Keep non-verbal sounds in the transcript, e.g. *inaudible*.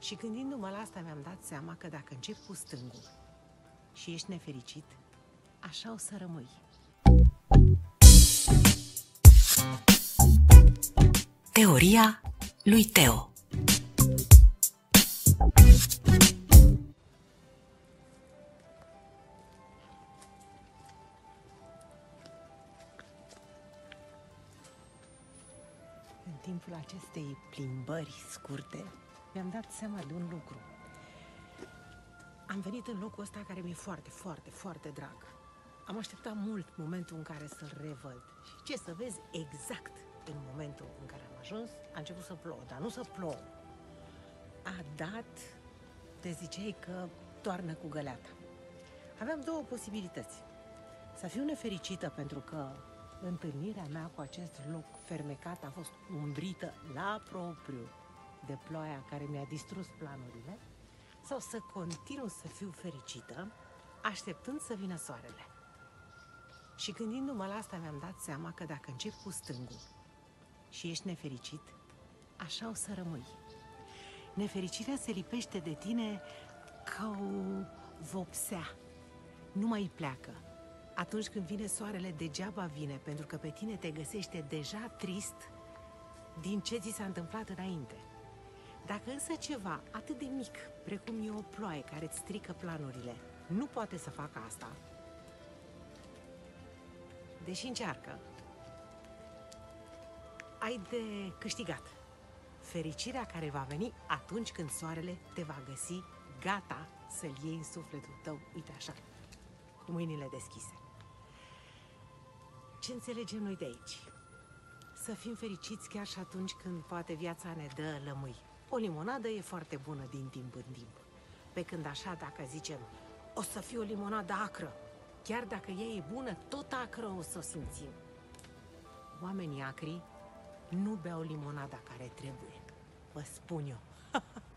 Și gândindu-mă la asta mi-am dat seama că dacă încep cu stângul și ești nefericit, așa o să rămâi. Teoria lui Teo În timpul acestei plimbări scurte, mi-am dat seama de un lucru. Am venit în locul ăsta care mi-e foarte, foarte, foarte drag. Am așteptat mult momentul în care să-l revăd. Și ce să vezi, exact în momentul în care am ajuns, a început să plouă, dar nu să plouă. A dat, te ziceai că toarnă cu găleata. Aveam două posibilități. Să fiu nefericită pentru că întâlnirea mea cu acest loc fermecat a fost umbrită la propriu de ploaia care mi-a distrus planurile, sau să continu să fiu fericită, așteptând să vină soarele. Și gândindu-mă la asta, mi-am dat seama că dacă încep cu stângul și ești nefericit, așa o să rămâi. Nefericirea se lipește de tine ca o vopsea. Nu mai pleacă. Atunci când vine soarele, degeaba vine, pentru că pe tine te găsește deja trist din ce ți s-a întâmplat înainte. Dacă însă ceva atât de mic, precum e o ploaie care îți strică planurile, nu poate să facă asta, deși încearcă, ai de câștigat. Fericirea care va veni atunci când soarele te va găsi gata să-l iei în sufletul tău, uite așa, cu mâinile deschise. Ce înțelegem noi de aici? Să fim fericiți chiar și atunci când poate viața ne dă lămâi. O limonadă e foarte bună din timp în timp. Pe când așa, dacă zicem, o să fie o limonadă acră, chiar dacă ea e bună, tot acră o să o simțim. Oamenii acri nu beau limonada care trebuie. Vă spun eu. *laughs*